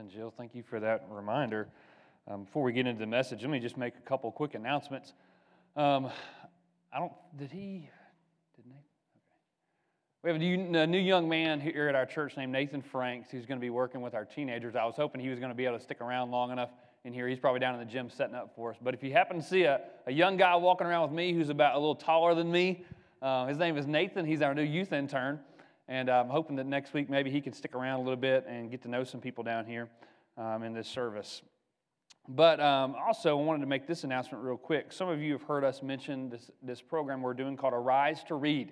Amen, Jill. Thank you for that reminder. Um, before we get into the message, let me just make a couple quick announcements. Um, I don't, did he, did Nathan? Okay. We have a new, a new young man here at our church named Nathan Franks who's going to be working with our teenagers. I was hoping he was going to be able to stick around long enough in here. He's probably down in the gym setting up for us. But if you happen to see a, a young guy walking around with me who's about a little taller than me, uh, his name is Nathan. He's our new youth intern. And I'm hoping that next week maybe he can stick around a little bit and get to know some people down here um, in this service. But um, also, I wanted to make this announcement real quick. Some of you have heard us mention this, this program we're doing called Arise to Read.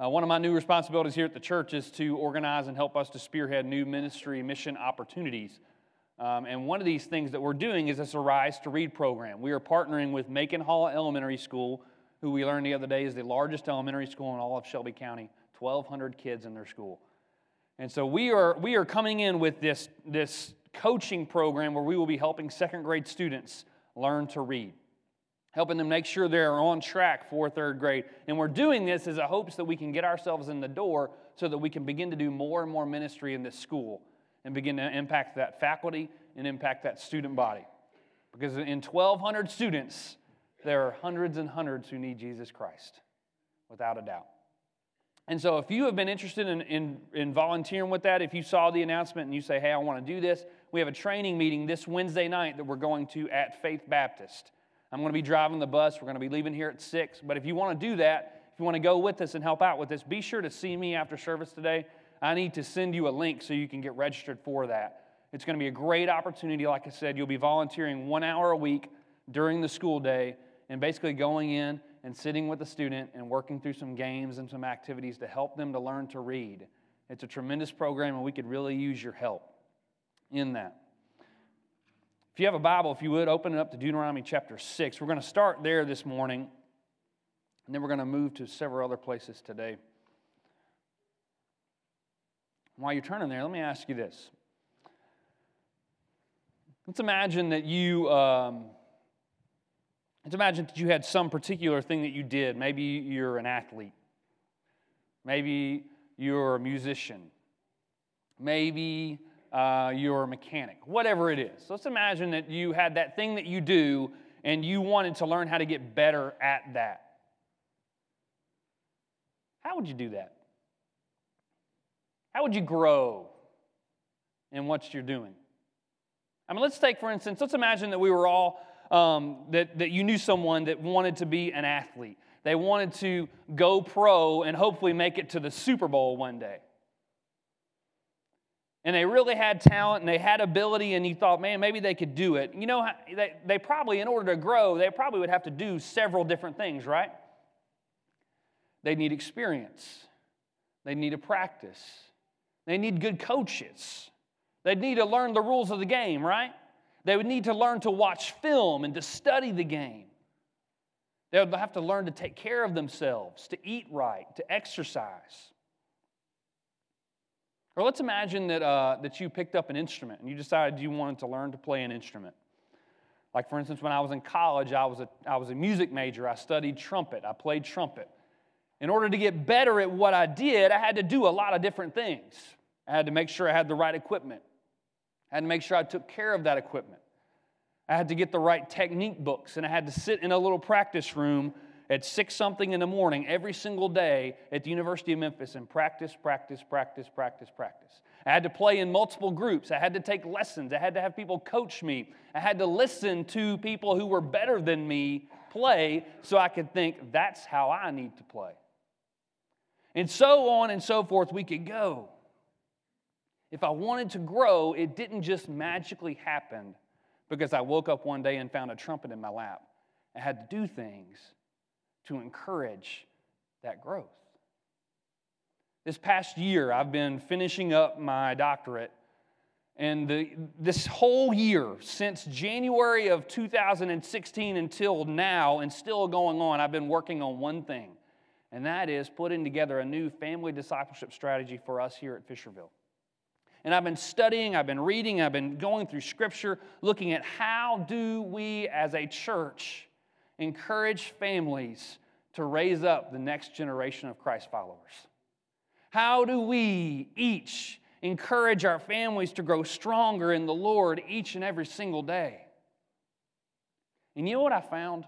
Uh, one of my new responsibilities here at the church is to organize and help us to spearhead new ministry mission opportunities. Um, and one of these things that we're doing is this Arise to Read program. We are partnering with Macon Hall Elementary School, who we learned the other day is the largest elementary school in all of Shelby County. 1,200 kids in their school. And so we are, we are coming in with this, this coaching program where we will be helping second grade students learn to read, helping them make sure they're on track for third grade. And we're doing this as a hopes that we can get ourselves in the door so that we can begin to do more and more ministry in this school and begin to impact that faculty and impact that student body. Because in 1,200 students, there are hundreds and hundreds who need Jesus Christ, without a doubt. And so, if you have been interested in, in, in, volunteering with that, if you saw the announcement and you say, hey, I want to do this, we have a training meeting this Wednesday night that we're going to at Faith Baptist. I'm going to be driving the bus. We're going to be leaving here at 6. But if you want to do that, if you want to go with us and help out with this, be sure to see me after service today. I need to send you a link so you can get registered for that. It's going to be a great opportunity. Like I said, you'll be volunteering one hour a week during the school day and basically going in and sitting with a student and working through some games and some activities to help them to learn to read. It's a tremendous program, and we could really use your help in that. If you have a Bible, if you would, open it up to Deuteronomy chapter 6. We're going to start there this morning, and then we're going to move to several other places today. While you're turning there, let me ask you this. Let's imagine that you um, Let's imagine that you had some particular thing that you did. Maybe you're an athlete. Maybe you're a musician. Maybe uh, you're a mechanic. Whatever it is. Let's imagine that you had that thing that you do and you wanted to learn how to get better at that. How would you do that? How would you grow in what you're doing? I mean, let's take, for instance, let's imagine that we were all um, that, that you knew someone that wanted to be an athlete. They wanted to go pro and hopefully make it to the Super Bowl one day. And they really had talent and they had ability, and you thought, man, maybe they could do it. You know, they, they probably, in order to grow, they probably would have to do several different things, right? They need experience, they need a practice, they need good coaches, they need to learn the rules of the game, right? They would need to learn to watch film and to study the game. They would have to learn to take care of themselves, to eat right, to exercise. Or let's imagine that, uh, that you picked up an instrument and you decided you wanted to learn to play an instrument. Like, for instance, when I was in college, I was, a, I was a music major. I studied trumpet, I played trumpet. In order to get better at what I did, I had to do a lot of different things. I had to make sure I had the right equipment. I had to make sure I took care of that equipment. I had to get the right technique books, and I had to sit in a little practice room at six something in the morning every single day at the University of Memphis and practice, practice, practice, practice, practice. I had to play in multiple groups. I had to take lessons. I had to have people coach me. I had to listen to people who were better than me play so I could think, that's how I need to play. And so on and so forth, we could go. If I wanted to grow, it didn't just magically happen because I woke up one day and found a trumpet in my lap. I had to do things to encourage that growth. This past year, I've been finishing up my doctorate, and the, this whole year, since January of 2016 until now, and still going on, I've been working on one thing, and that is putting together a new family discipleship strategy for us here at Fisherville. And I've been studying, I've been reading, I've been going through scripture, looking at how do we as a church encourage families to raise up the next generation of Christ followers? How do we each encourage our families to grow stronger in the Lord each and every single day. And you know what I found?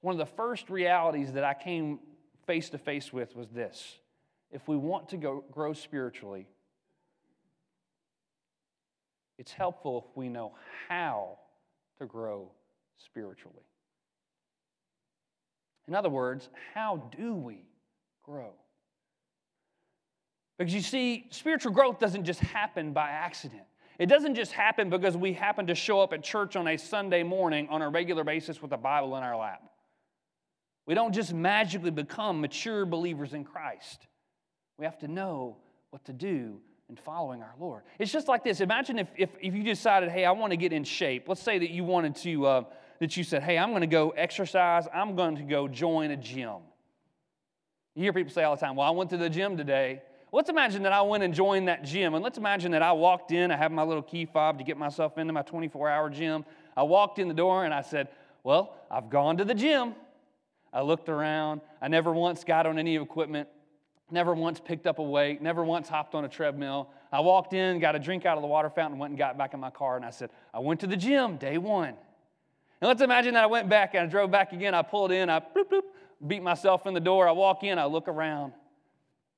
One of the first realities that I came face to face with was this if we want to go, grow spiritually, it's helpful if we know how to grow spiritually. In other words, how do we grow? Because you see, spiritual growth doesn't just happen by accident. It doesn't just happen because we happen to show up at church on a Sunday morning on a regular basis with a Bible in our lap. We don't just magically become mature believers in Christ. We have to know what to do in following our Lord. It's just like this. Imagine if, if, if you decided, hey, I want to get in shape. Let's say that you wanted to, uh, that you said, hey, I'm going to go exercise, I'm going to go join a gym. You hear people say all the time, well, I went to the gym today. Let's imagine that I went and joined that gym, and let's imagine that I walked in, I have my little key fob to get myself into my 24 hour gym. I walked in the door and I said, Well, I've gone to the gym. I looked around. I never once got on any equipment, never once picked up a weight, never once hopped on a treadmill. I walked in, got a drink out of the water fountain, went and got back in my car, and I said, I went to the gym day one. And let's imagine that I went back and I drove back again. I pulled in, I bloop, bloop, beat myself in the door. I walk in, I look around.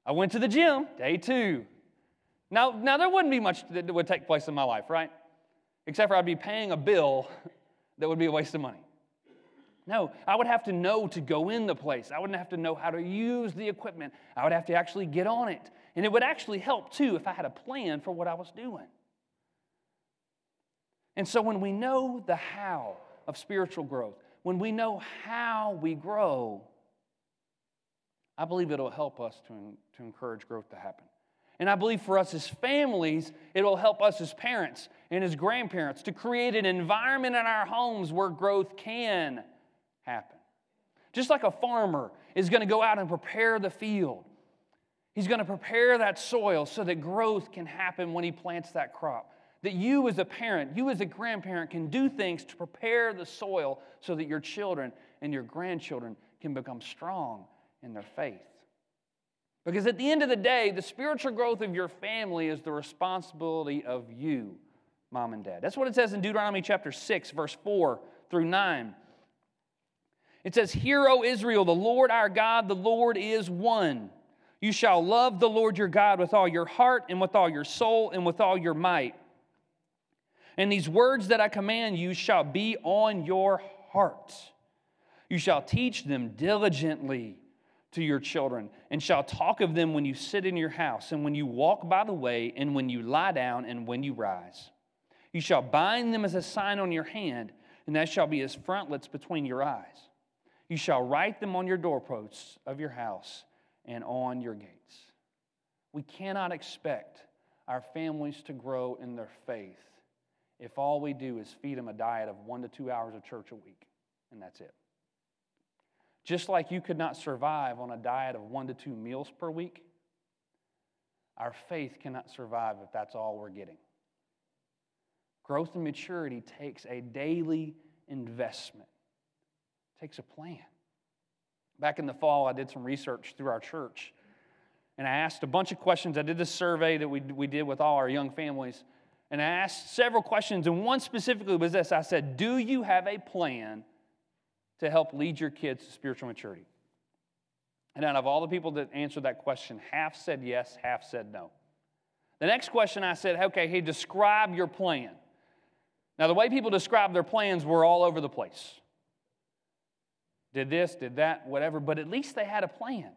I went to the gym, day two. Now, now there wouldn't be much that would take place in my life, right? Except for I'd be paying a bill that would be a waste of money. No, I would have to know to go in the place. I wouldn't have to know how to use the equipment. I would have to actually get on it. And it would actually help too if I had a plan for what I was doing. And so when we know the how of spiritual growth, when we know how we grow, I believe it'll help us to, to encourage growth to happen. And I believe for us as families, it'll help us as parents and as grandparents to create an environment in our homes where growth can happen. Just like a farmer is going to go out and prepare the field, he's going to prepare that soil so that growth can happen when he plants that crop. That you, as a parent, you, as a grandparent, can do things to prepare the soil so that your children and your grandchildren can become strong in their faith. Because at the end of the day, the spiritual growth of your family is the responsibility of you, mom and dad. That's what it says in Deuteronomy chapter 6, verse 4 through 9. It says, Hear, O Israel, the Lord our God, the Lord is one. You shall love the Lord your God with all your heart and with all your soul and with all your might. And these words that I command you shall be on your heart. You shall teach them diligently to your children, and shall talk of them when you sit in your house, and when you walk by the way, and when you lie down, and when you rise. You shall bind them as a sign on your hand, and that shall be as frontlets between your eyes. You shall write them on your doorposts of your house and on your gates. We cannot expect our families to grow in their faith if all we do is feed them a diet of one to two hours of church a week, and that's it. Just like you could not survive on a diet of one to two meals per week, our faith cannot survive if that's all we're getting. Growth and maturity takes a daily investment, it takes a plan. Back in the fall, I did some research through our church, and I asked a bunch of questions. I did this survey that we, we did with all our young families, and I asked several questions, and one specifically was this I said, Do you have a plan to help lead your kids to spiritual maturity? And out of all the people that answered that question, half said yes, half said no. The next question I said, okay, hey, describe your plan. Now, the way people describe their plans were all over the place. Did this, did that, whatever, but at least they had a plan.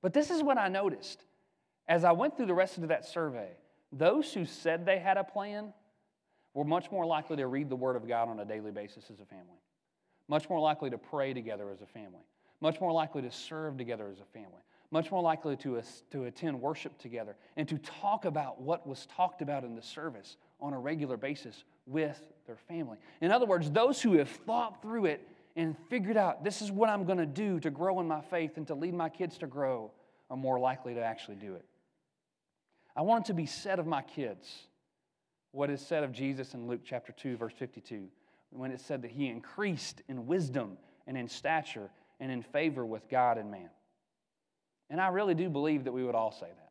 But this is what I noticed. As I went through the rest of that survey, those who said they had a plan were much more likely to read the Word of God on a daily basis as a family much more likely to pray together as a family, much more likely to serve together as a family, much more likely to, to attend worship together, and to talk about what was talked about in the service on a regular basis with their family. In other words, those who have thought through it and figured out this is what I'm going to do to grow in my faith and to lead my kids to grow are more likely to actually do it. I want it to be said of my kids what is said of Jesus in Luke chapter 2, verse 52 when it said that he increased in wisdom and in stature and in favor with God and man. And I really do believe that we would all say that.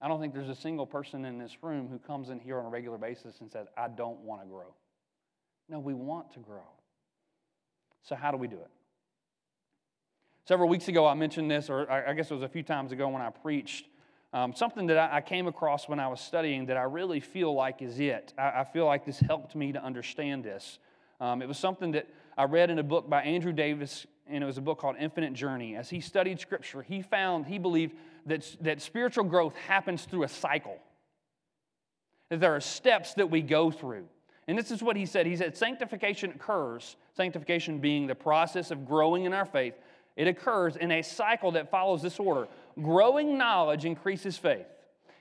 I don't think there's a single person in this room who comes in here on a regular basis and says, I don't want to grow. No, we want to grow. So, how do we do it? Several weeks ago, I mentioned this, or I guess it was a few times ago when I preached, um, something that I came across when I was studying that I really feel like is it. I, I feel like this helped me to understand this. Um, it was something that I read in a book by Andrew Davis, and it was a book called Infinite Journey. As he studied Scripture, he found, he believed that, that spiritual growth happens through a cycle, that there are steps that we go through. And this is what he said. He said, Sanctification occurs, sanctification being the process of growing in our faith, it occurs in a cycle that follows this order growing knowledge increases faith,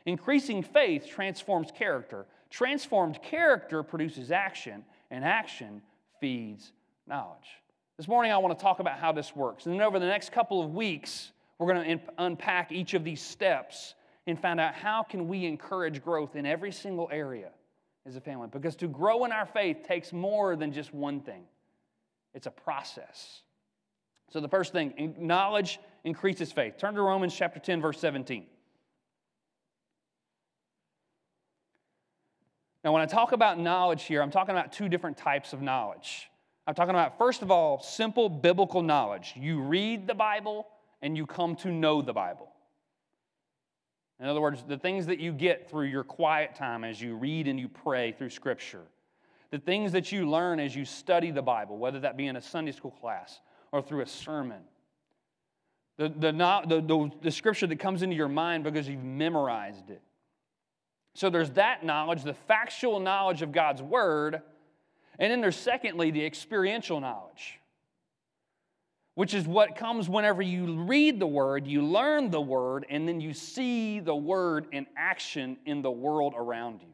increasing faith transforms character, transformed character produces action, and action feeds knowledge. This morning, I want to talk about how this works. And then over the next couple of weeks, we're going to unpack each of these steps and find out how can we encourage growth in every single area as a family. Because to grow in our faith takes more than just one thing, it's a process. So the first thing, knowledge increases faith. Turn to Romans chapter 10, verse 17. Now, when I talk about knowledge here, I'm talking about two different types of knowledge. I'm talking about, first of all, simple biblical knowledge. You read the Bible and you come to know the Bible. In other words, the things that you get through your quiet time as you read and you pray through Scripture, the things that you learn as you study the Bible, whether that be in a Sunday school class or through a sermon, the, the, the, the, the Scripture that comes into your mind because you've memorized it. So there's that knowledge, the factual knowledge of God's Word, and then there's secondly the experiential knowledge which is what comes whenever you read the word, you learn the word, and then you see the word in action in the world around you.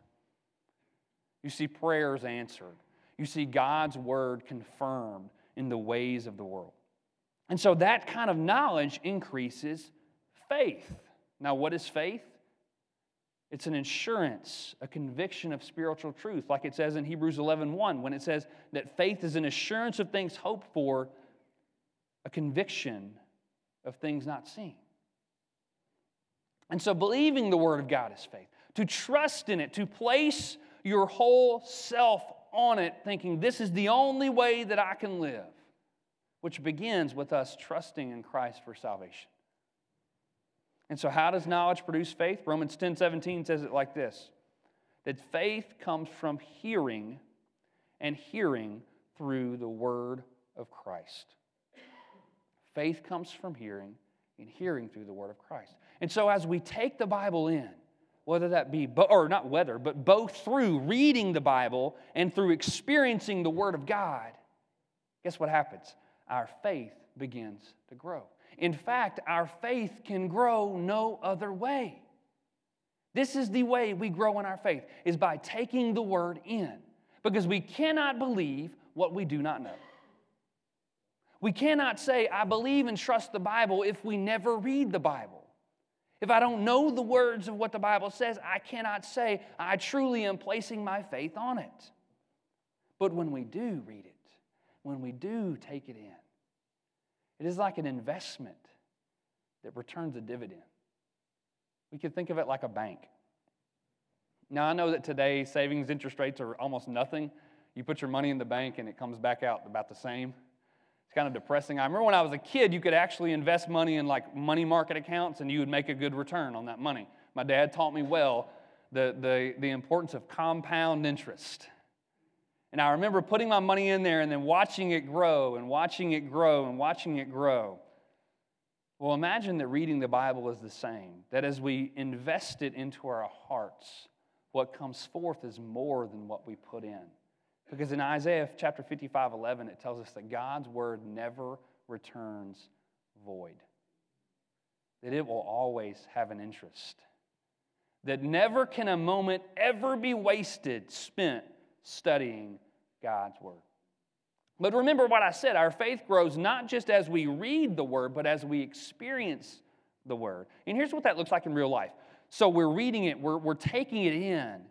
You see prayers answered, you see God's word confirmed in the ways of the world. And so that kind of knowledge increases faith. Now, what is faith? It's an assurance, a conviction of spiritual truth, like it says in Hebrews 11 1, when it says that faith is an assurance of things hoped for a conviction of things not seen. And so, believing the Word of God is faith. To trust in it, to place your whole self on it, thinking this is the only way that I can live, which begins with us trusting in Christ for salvation. And so, how does knowledge produce faith? Romans 10 17 says it like this that faith comes from hearing, and hearing through the Word of Christ. Faith comes from hearing, and hearing through the word of Christ. And so, as we take the Bible in, whether that be, or not whether, but both through reading the Bible and through experiencing the Word of God, guess what happens? Our faith begins to grow. In fact, our faith can grow no other way. This is the way we grow in our faith, is by taking the Word in, because we cannot believe what we do not know. We cannot say, I believe and trust the Bible if we never read the Bible. If I don't know the words of what the Bible says, I cannot say, I truly am placing my faith on it. But when we do read it, when we do take it in, it is like an investment that returns a dividend. We could think of it like a bank. Now, I know that today savings interest rates are almost nothing. You put your money in the bank and it comes back out about the same kind of depressing. I remember when I was a kid, you could actually invest money in like money market accounts and you would make a good return on that money. My dad taught me well the, the, the importance of compound interest. And I remember putting my money in there and then watching it grow and watching it grow and watching it grow. Well, imagine that reading the Bible is the same, that as we invest it into our hearts, what comes forth is more than what we put in. Because in Isaiah chapter 55 11, it tells us that God's word never returns void, that it will always have an interest, that never can a moment ever be wasted spent studying God's word. But remember what I said our faith grows not just as we read the word, but as we experience the word. And here's what that looks like in real life. So we're reading it, we're, we're taking it in.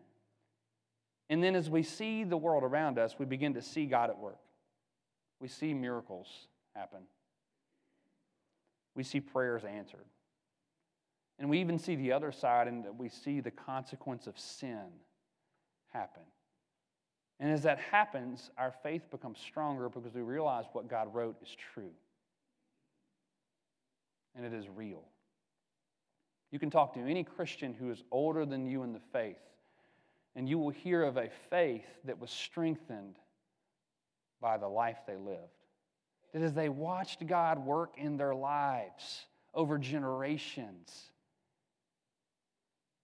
And then as we see the world around us, we begin to see God at work. We see miracles happen. We see prayers answered. And we even see the other side, and we see the consequence of sin happen. And as that happens, our faith becomes stronger because we realize what God wrote is true. And it is real. You can talk to any Christian who is older than you in the faith, and you will hear of a faith that was strengthened by the life they lived. That as they watched God work in their lives over generations,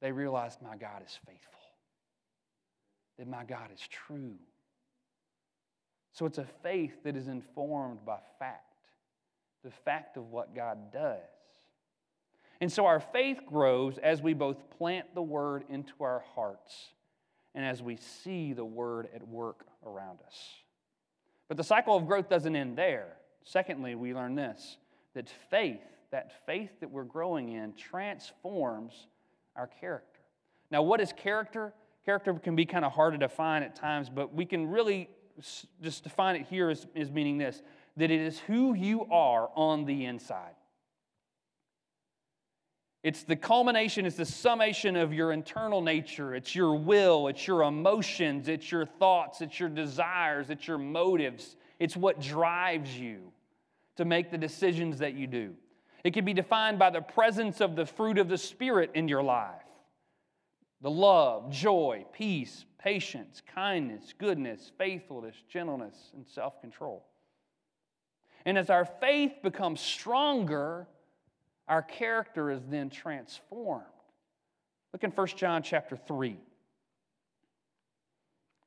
they realized, my God is faithful that my God is true. So it's a faith that is informed by fact, the fact of what God does. And so our faith grows as we both plant the word into our hearts and as we see the word at work around us. But the cycle of growth doesn't end there. Secondly, we learn this that faith, that faith that we're growing in, transforms our character. Now, what is character? Character can be kind of hard to define at times, but we can really just define it here as, as meaning this that it is who you are on the inside. It's the culmination, it's the summation of your internal nature. It's your will, it's your emotions, it's your thoughts, it's your desires, it's your motives. It's what drives you to make the decisions that you do. It can be defined by the presence of the fruit of the Spirit in your life the love, joy, peace, patience, kindness, goodness, faithfulness, gentleness, and self control. And as our faith becomes stronger, our character is then transformed. Look in 1 John chapter 3.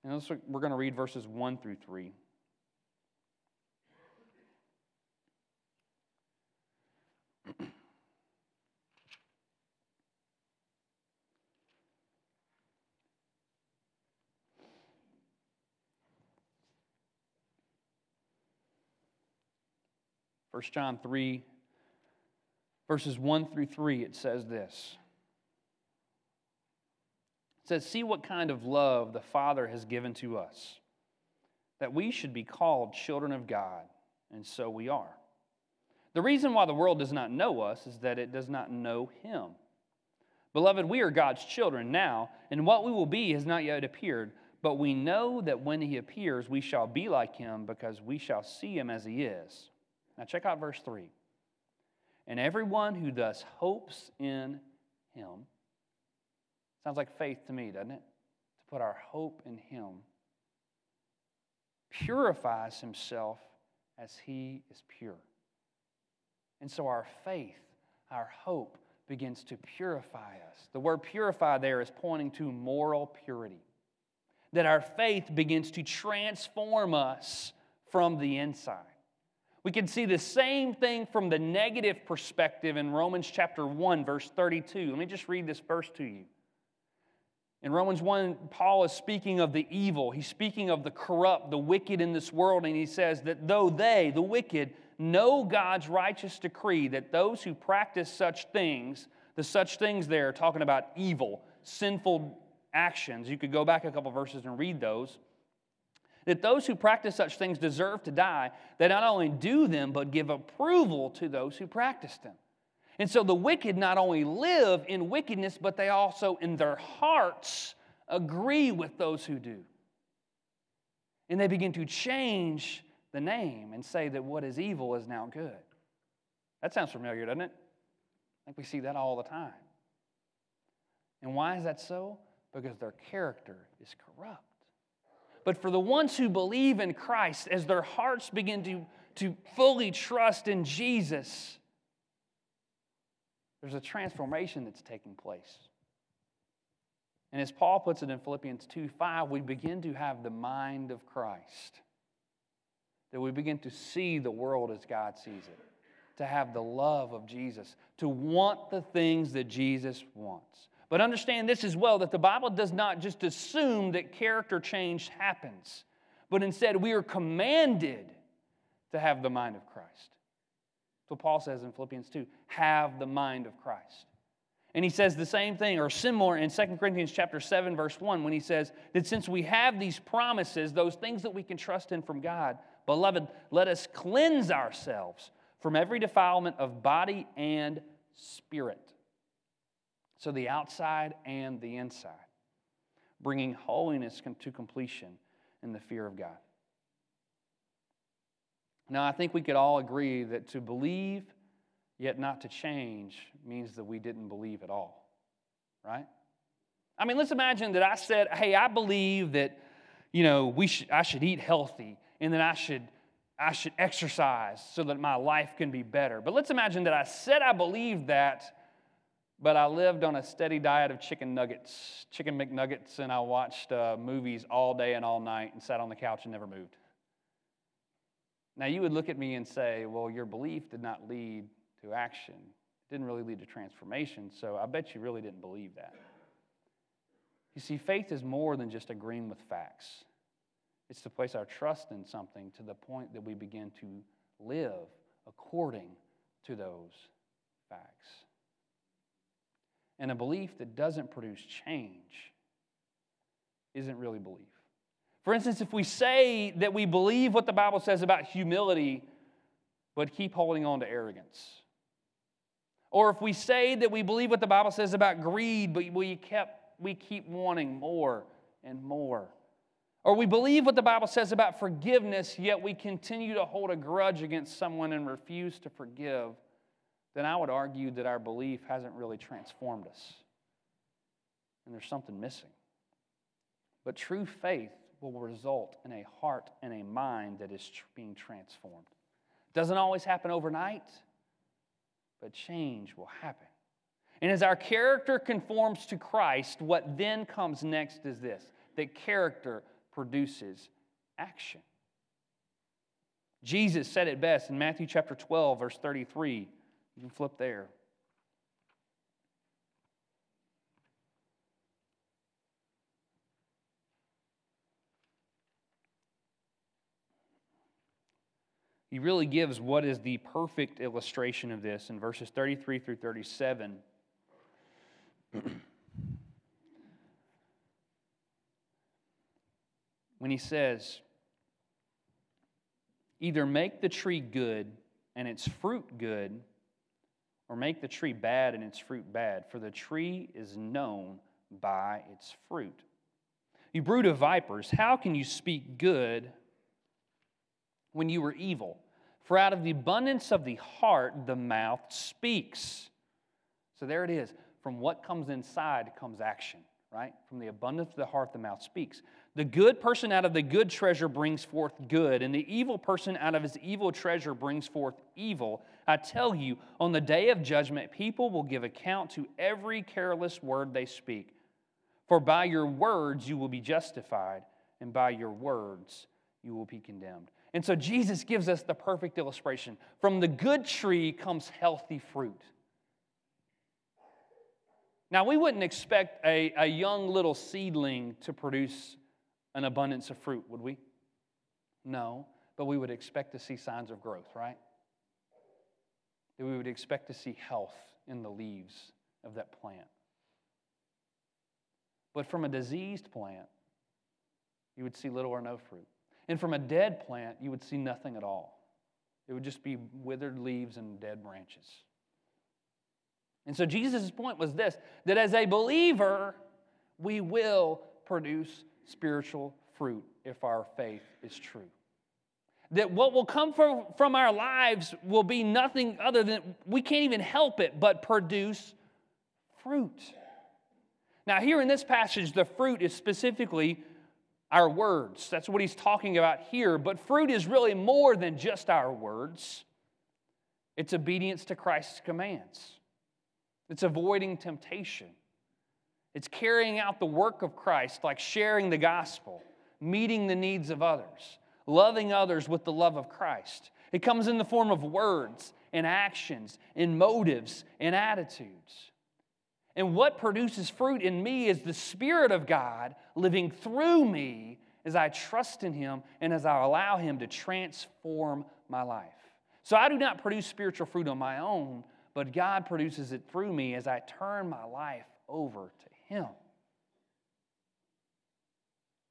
And we're going to read verses 1 through 3. 1 John 3, verses 1 through 3, it says this. It says, See what kind of love the Father has given to us, that we should be called children of God, and so we are. The reason why the world does not know us is that it does not know Him. Beloved, we are God's children now, and what we will be has not yet appeared, but we know that when He appears, we shall be like Him because we shall see Him as He is. Now, check out verse 3. And everyone who thus hopes in him, sounds like faith to me, doesn't it? To put our hope in him, purifies himself as he is pure. And so our faith, our hope, begins to purify us. The word purify there is pointing to moral purity. That our faith begins to transform us from the inside. We can see the same thing from the negative perspective in Romans chapter 1, verse 32. Let me just read this verse to you. In Romans 1, Paul is speaking of the evil. He's speaking of the corrupt, the wicked in this world, and he says that though they, the wicked, know God's righteous decree that those who practice such things, the such things there, talking about evil, sinful actions, you could go back a couple verses and read those that those who practice such things deserve to die, they not only do them, but give approval to those who practice them. And so the wicked not only live in wickedness, but they also in their hearts agree with those who do. And they begin to change the name and say that what is evil is now good. That sounds familiar, doesn't it? I think we see that all the time. And why is that so? Because their character is corrupt. But for the ones who believe in Christ, as their hearts begin to, to fully trust in Jesus, there's a transformation that's taking place. And as Paul puts it in Philippians 2 5, we begin to have the mind of Christ. That we begin to see the world as God sees it, to have the love of Jesus, to want the things that Jesus wants. But understand this as well that the Bible does not just assume that character change happens, but instead we are commanded to have the mind of Christ. What Paul says in Philippians 2 have the mind of Christ. And he says the same thing or similar in 2 Corinthians chapter 7 verse 1 when he says that since we have these promises, those things that we can trust in from God, beloved, let us cleanse ourselves from every defilement of body and spirit So the outside and the inside, bringing holiness to completion in the fear of God. Now, I think we could all agree that to believe yet not to change means that we didn't believe at all, right? I mean, let's imagine that I said, hey, I believe that, you know, we should, I should eat healthy and that I should, I should exercise so that my life can be better. But let's imagine that I said I believed that, but I lived on a steady diet of chicken nuggets, chicken McNuggets, and I watched uh, movies all day and all night and sat on the couch and never moved. Now, you would look at me and say, well, your belief did not lead to action. It didn't really lead to transformation, so I bet you really didn't believe that. You see, faith is more than just agreeing with facts. It's to place our trust in something to the point that we begin to live according to those facts. And a belief that doesn't produce change isn't really belief. For instance, if we say that we believe what the Bible says about humility, but keep holding on to arrogance, or if we say that we believe what the Bible says about greed, but we, kept, we keep wanting more and more, or we believe what the Bible says about forgiveness, yet we continue to hold a grudge against someone and refuse to forgive, then I would argue that our belief hasn't really transformed us. And there's something missing. But true faith will result in a heart and a mind that is being transformed. Doesn't always happen overnight, but change will happen. And as our character conforms to Christ, what then comes next is this that character produces action. Jesus said it best in Matthew chapter 12, verse 33. You can flip there. he really gives what is the perfect illustration of this in verses 33 through 37. when he says, Either make the tree good and its fruit good, or make the tree bad and its fruit bad, for the tree is known by its fruit. You brood of vipers, how can you speak good when you were evil? For out of the abundance of the heart, the mouth speaks. So there it is. From what comes inside comes action, right? From the abundance of the heart, the mouth speaks. The good person out of the good treasure brings forth good, and the evil person out of his evil treasure brings forth evil. I tell you, on the day of judgment, people will give account to every careless word they speak. For by your words you will be justified, and by your words you will be condemned. And so Jesus gives us the perfect illustration. From the good tree comes healthy fruit. Now, we wouldn't expect a, a young little seedling to produce an abundance of fruit, would we? No, but we would expect to see signs of growth, right? That we would expect to see health in the leaves of that plant. But from a diseased plant, you would see little or no fruit. And from a dead plant, you would see nothing at all. It would just be withered leaves and dead branches. And so Jesus' point was this that as a believer, we will produce spiritual fruit if our faith is true. That what will come from, from our lives will be nothing other than we can't even help it but produce fruit. Now, here in this passage, the fruit is specifically our words. That's what he's talking about here. But fruit is really more than just our words, it's obedience to Christ's commands, it's avoiding temptation, it's carrying out the work of Christ, like sharing the gospel, meeting the needs of others, loving others with the love of Christ. It comes in the form of words and actions and motives and attitudes. And what produces fruit in me is the Spirit of God living through me as I trust in Him and as I allow Him to transform my life. So I do not produce spiritual fruit on my own, but God produces it through me as I turn my life over to Him.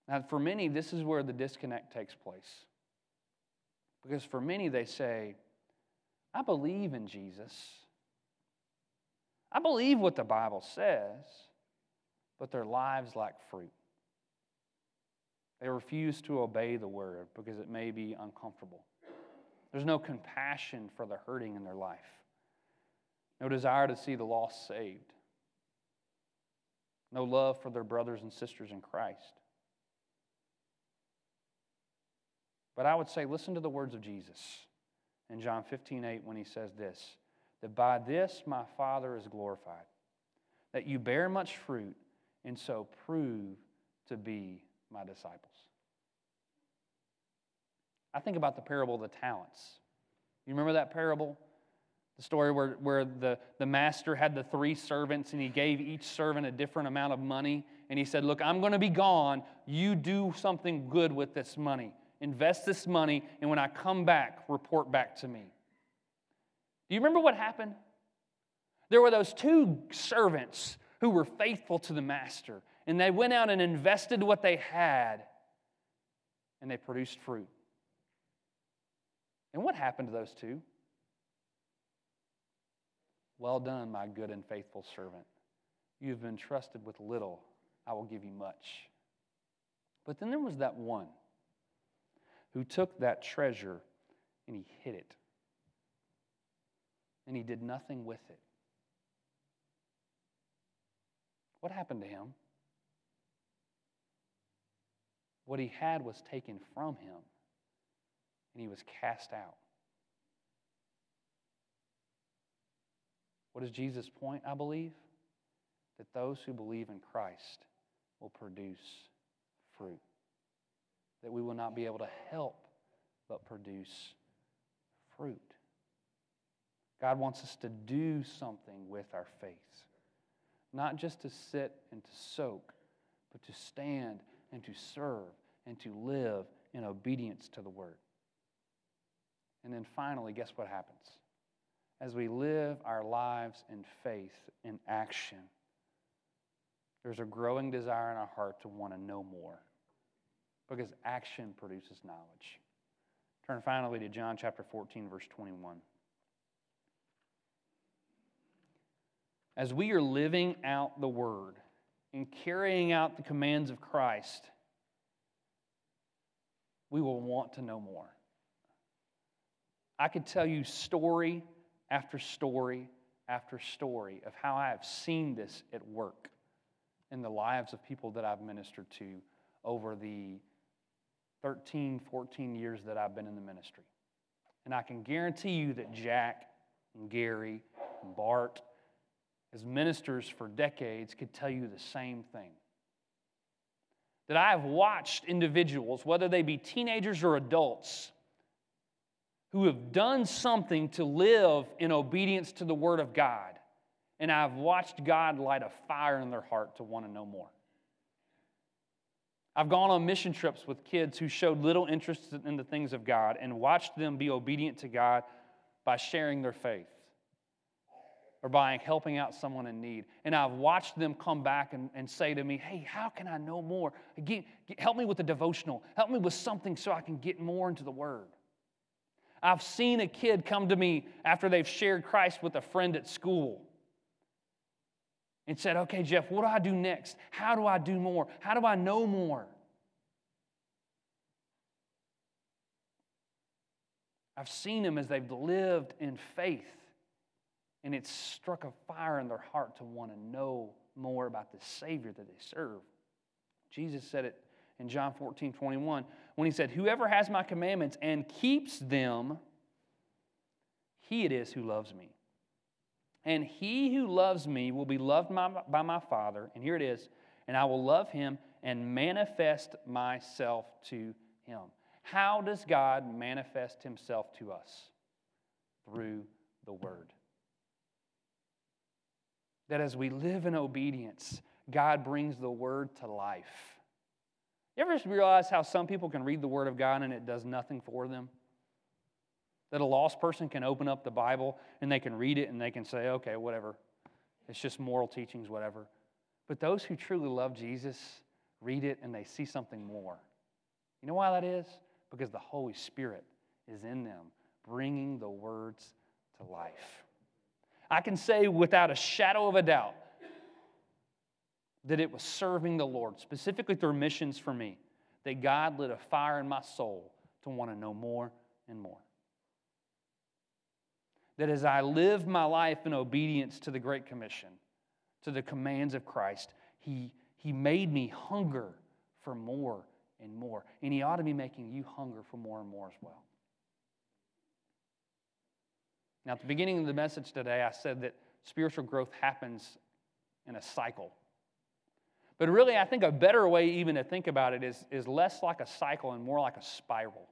Now, for many, this is where the disconnect takes place. Because for many, they say, I believe in Jesus. I believe what the Bible says, but their lives lack fruit. They refuse to obey the word because it may be uncomfortable. There's no compassion for the hurting in their life, no desire to see the lost saved, no love for their brothers and sisters in Christ. But I would say, listen to the words of Jesus in John 15, 8 when he says this that by this my Father is glorified, that you bear much fruit and so prove to be my disciples. I think about the parable of the talents. You remember that parable? The story where, where the, the master had the three servants and he gave each servant a different amount of money. And he said, Look, I'm going to be gone. You do something good with this money. Invest this money, and when I come back, report back to me. Do you remember what happened? There were those two servants who were faithful to the master, and they went out and invested what they had, and they produced fruit. And what happened to those two? Well done, my good and faithful servant. You have been trusted with little, I will give you much. But then there was that one who took that treasure and he hid it. And he did nothing with it. What happened to him? What he had was taken from him, and he was cast out. What is Jesus' point, I believe? That those who believe in Christ will produce fruit that we will not be able to help but produce fruit. God wants us to do something with our faith, not just to sit and to soak, but to stand and to serve and to live in obedience to the word. And then finally, guess what happens? As we live our lives in faith, in action, there's a growing desire in our heart to want to know more because action produces knowledge. Turn finally to John chapter 14, verse 21. As we are living out the word and carrying out the commands of Christ, we will want to know more. I could tell you story after story after story of how I have seen this at work in the lives of people that I've ministered to over the 13, 14 years that I've been in the ministry. And I can guarantee you that Jack and Gary and Bart, as ministers for decades, could tell you the same thing. That I have watched individuals, whether they be teenagers or adults, who have done something to live in obedience to the Word of God. And I've watched God light a fire in their heart to want to know more. I've gone on mission trips with kids who showed little interest in the things of God and watched them be obedient to God by sharing their faith or by helping out someone in need. And I've watched them come back and, and say to me, Hey, how can I know more? Get, help me with the devotional. Help me with something so I can get more into the Word. I've seen a kid come to me after they've shared Christ with a friend at school and said, Okay, Jeff, what do I do next? How do I do more? How do I know more? I've seen them as they've lived in faith, and it's struck a fire in their heart to want to know more about the Savior that they serve. Jesus said it in John 14, 21, when he said, Whoever has my commandments and keeps them, he it is who loves me. And he who loves me will be loved by my Father. And here it is. And I will love him and manifest myself to him. How does God manifest himself to us? Through the Word. That as we live in obedience, God brings the Word to life. You ever just realize how some people can read the Word of God and it does nothing for them? That a lost person can open up the Bible and they can read it and they can say, okay, whatever. It's just moral teachings, whatever. But those who truly love Jesus read it and they see something more. You know why that is? Because the Holy Spirit is in them, bringing the words to life. I can say without a shadow of a doubt that it was serving the Lord, specifically through missions for me, that God lit a fire in my soul to want to know more and more. That as I live my life in obedience to the Great Commission, to the commands of Christ, He, he made me hunger for more and more. And He ought to be making you hunger for more and more as well. Now, at the beginning of the message today, I said that spiritual growth happens in a cycle. But really, I think a better way even to think about it is, is less like a cycle and more like a spiral.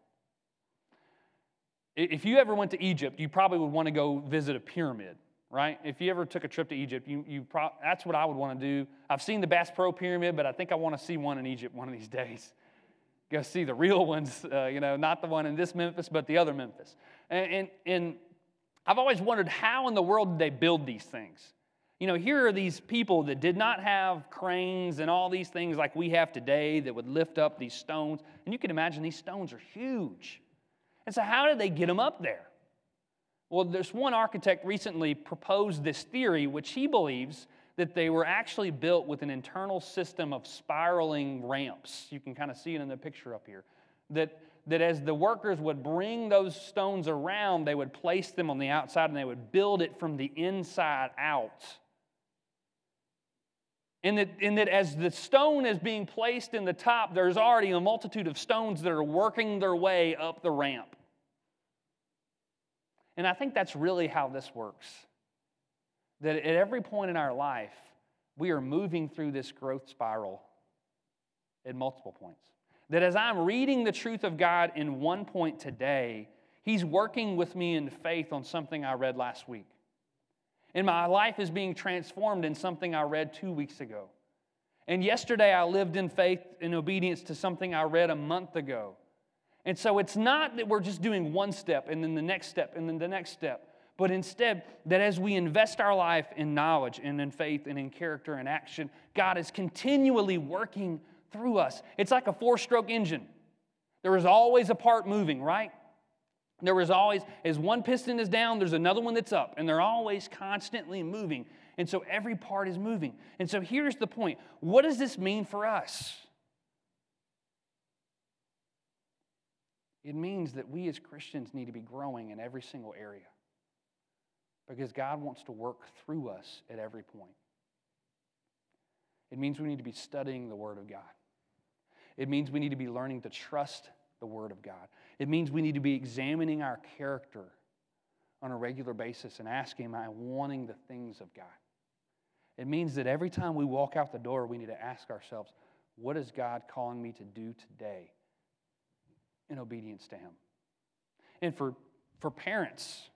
If you ever went to Egypt, you probably would want to go visit a pyramid, right? If you ever took a trip to Egypt, you, you pro- that's what I would want to do. I've seen the Bass Pro Pyramid, but I think I want to see one in Egypt one of these days. Go see the real ones, uh, you know, not the one in this Memphis, but the other Memphis. And, and, and I've always wondered how in the world did they build these things? You know, here are these people that did not have cranes and all these things like we have today that would lift up these stones. And you can imagine these stones are huge. And so, how did they get them up there? Well, there's one architect recently proposed this theory, which he believes that they were actually built with an internal system of spiraling ramps. You can kind of see it in the picture up here. That that as the workers would bring those stones around, they would place them on the outside and they would build it from the inside out. And that, and that as the stone is being placed in the top, there's already a multitude of stones that are working their way up the ramp. And I think that's really how this works. That at every point in our life, we are moving through this growth spiral at multiple points that as I'm reading the truth of God in one point today, He's working with me in faith on something I read last week. And my life is being transformed in something I read two weeks ago. And yesterday I lived in faith and obedience to something I read a month ago. And so it's not that we're just doing one step and then the next step and then the next step, but instead that as we invest our life in knowledge and in faith and in character and action, God is continually working through us. It's like a four stroke engine. There is always a part moving, right? There is always, as one piston is down, there's another one that's up, and they're always constantly moving. And so every part is moving. And so here's the point what does this mean for us? It means that we as Christians need to be growing in every single area because God wants to work through us at every point. It means we need to be studying the Word of God. It means we need to be learning to trust the Word of God. It means we need to be examining our character on a regular basis and asking, Am I wanting the things of God? It means that every time we walk out the door, we need to ask ourselves, What is God calling me to do today in obedience to Him? And for, for parents,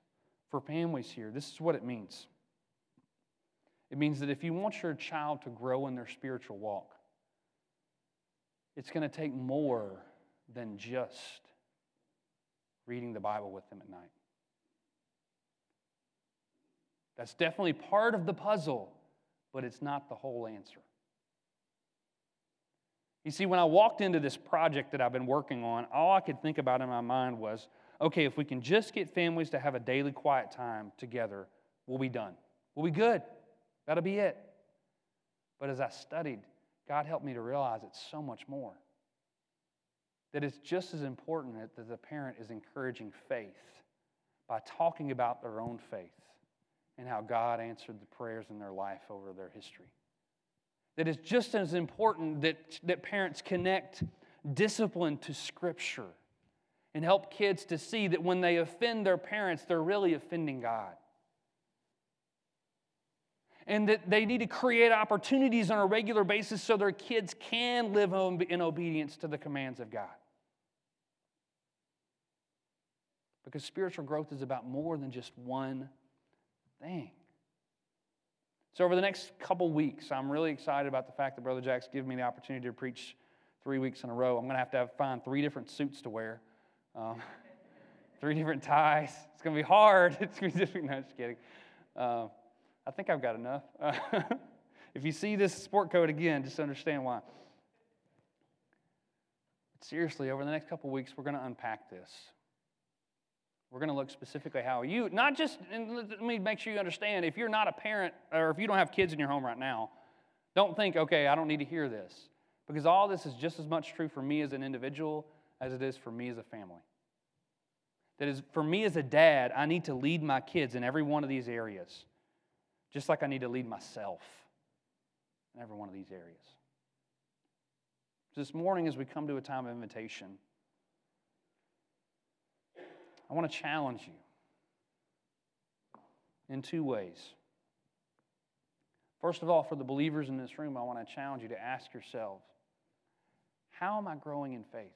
for families here, this is what it means. It means that if you want your child to grow in their spiritual walk, it's going to take more than just reading the Bible with them at night. That's definitely part of the puzzle, but it's not the whole answer. You see, when I walked into this project that I've been working on, all I could think about in my mind was okay, if we can just get families to have a daily quiet time together, we'll be done. We'll be good. That'll be it. But as I studied, God helped me to realize it's so much more. That it's just as important that the parent is encouraging faith by talking about their own faith and how God answered the prayers in their life over their history. That it's just as important that, that parents connect discipline to Scripture and help kids to see that when they offend their parents, they're really offending God and that they need to create opportunities on a regular basis so their kids can live in obedience to the commands of God. Because spiritual growth is about more than just one thing. So, over the next couple weeks, I'm really excited about the fact that Brother Jack's given me the opportunity to preach three weeks in a row. I'm going to have to have, find three different suits to wear, um, three different ties. It's going to be hard. It's going to be different. No, just kidding. Uh, I think I've got enough. if you see this sport coat again, just understand why. Seriously, over the next couple weeks, we're going to unpack this. We're going to look specifically how you, not just, let me make sure you understand, if you're not a parent or if you don't have kids in your home right now, don't think, okay, I don't need to hear this. Because all this is just as much true for me as an individual as it is for me as a family. That is, for me as a dad, I need to lead my kids in every one of these areas, just like I need to lead myself in every one of these areas. This morning, as we come to a time of invitation, I want to challenge you in two ways. First of all, for the believers in this room, I want to challenge you to ask yourselves how am I growing in faith?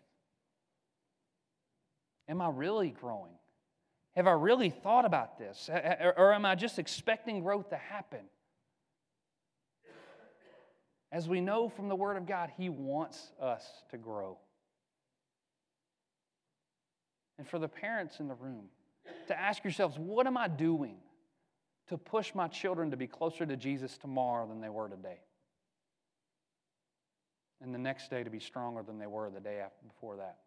Am I really growing? Have I really thought about this? Or am I just expecting growth to happen? As we know from the Word of God, He wants us to grow. And for the parents in the room, to ask yourselves, what am I doing to push my children to be closer to Jesus tomorrow than they were today? And the next day to be stronger than they were the day before that.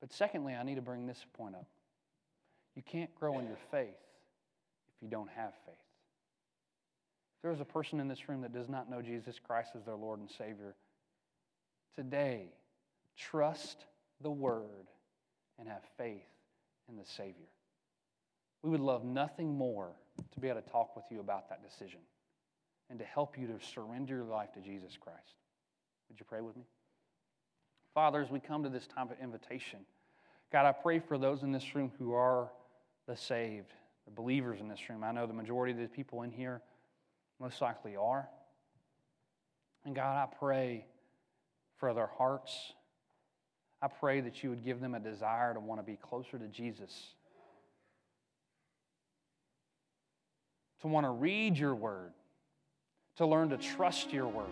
But secondly, I need to bring this point up. You can't grow in your faith if you don't have faith. If there is a person in this room that does not know Jesus Christ as their Lord and Savior, today, trust the Word and have faith in the Savior. We would love nothing more to be able to talk with you about that decision and to help you to surrender your life to Jesus Christ. Would you pray with me? Father, as we come to this time of invitation, God, I pray for those in this room who are the saved, the believers in this room. I know the majority of the people in here most likely are. And God, I pray for their hearts. I pray that you would give them a desire to want to be closer to Jesus, to want to read your word, to learn to trust your word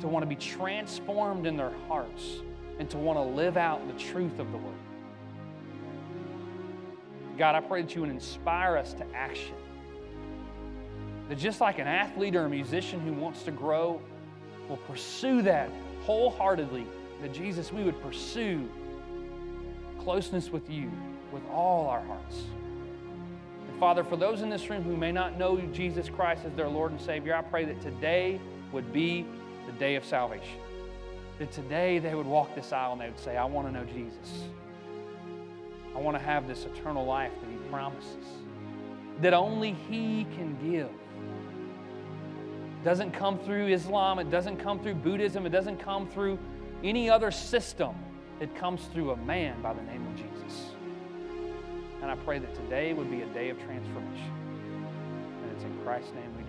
to want to be transformed in their hearts and to want to live out the truth of the word. God, I pray that you would inspire us to action. That just like an athlete or a musician who wants to grow will pursue that wholeheartedly, that Jesus, we would pursue closeness with you with all our hearts. And Father, for those in this room who may not know Jesus Christ as their Lord and Savior, I pray that today would be the day of salvation. That today they would walk this aisle and they would say, I want to know Jesus. I want to have this eternal life that He promises, that only He can give. It doesn't come through Islam, it doesn't come through Buddhism, it doesn't come through any other system. It comes through a man by the name of Jesus. And I pray that today would be a day of transformation. And it's in Christ's name we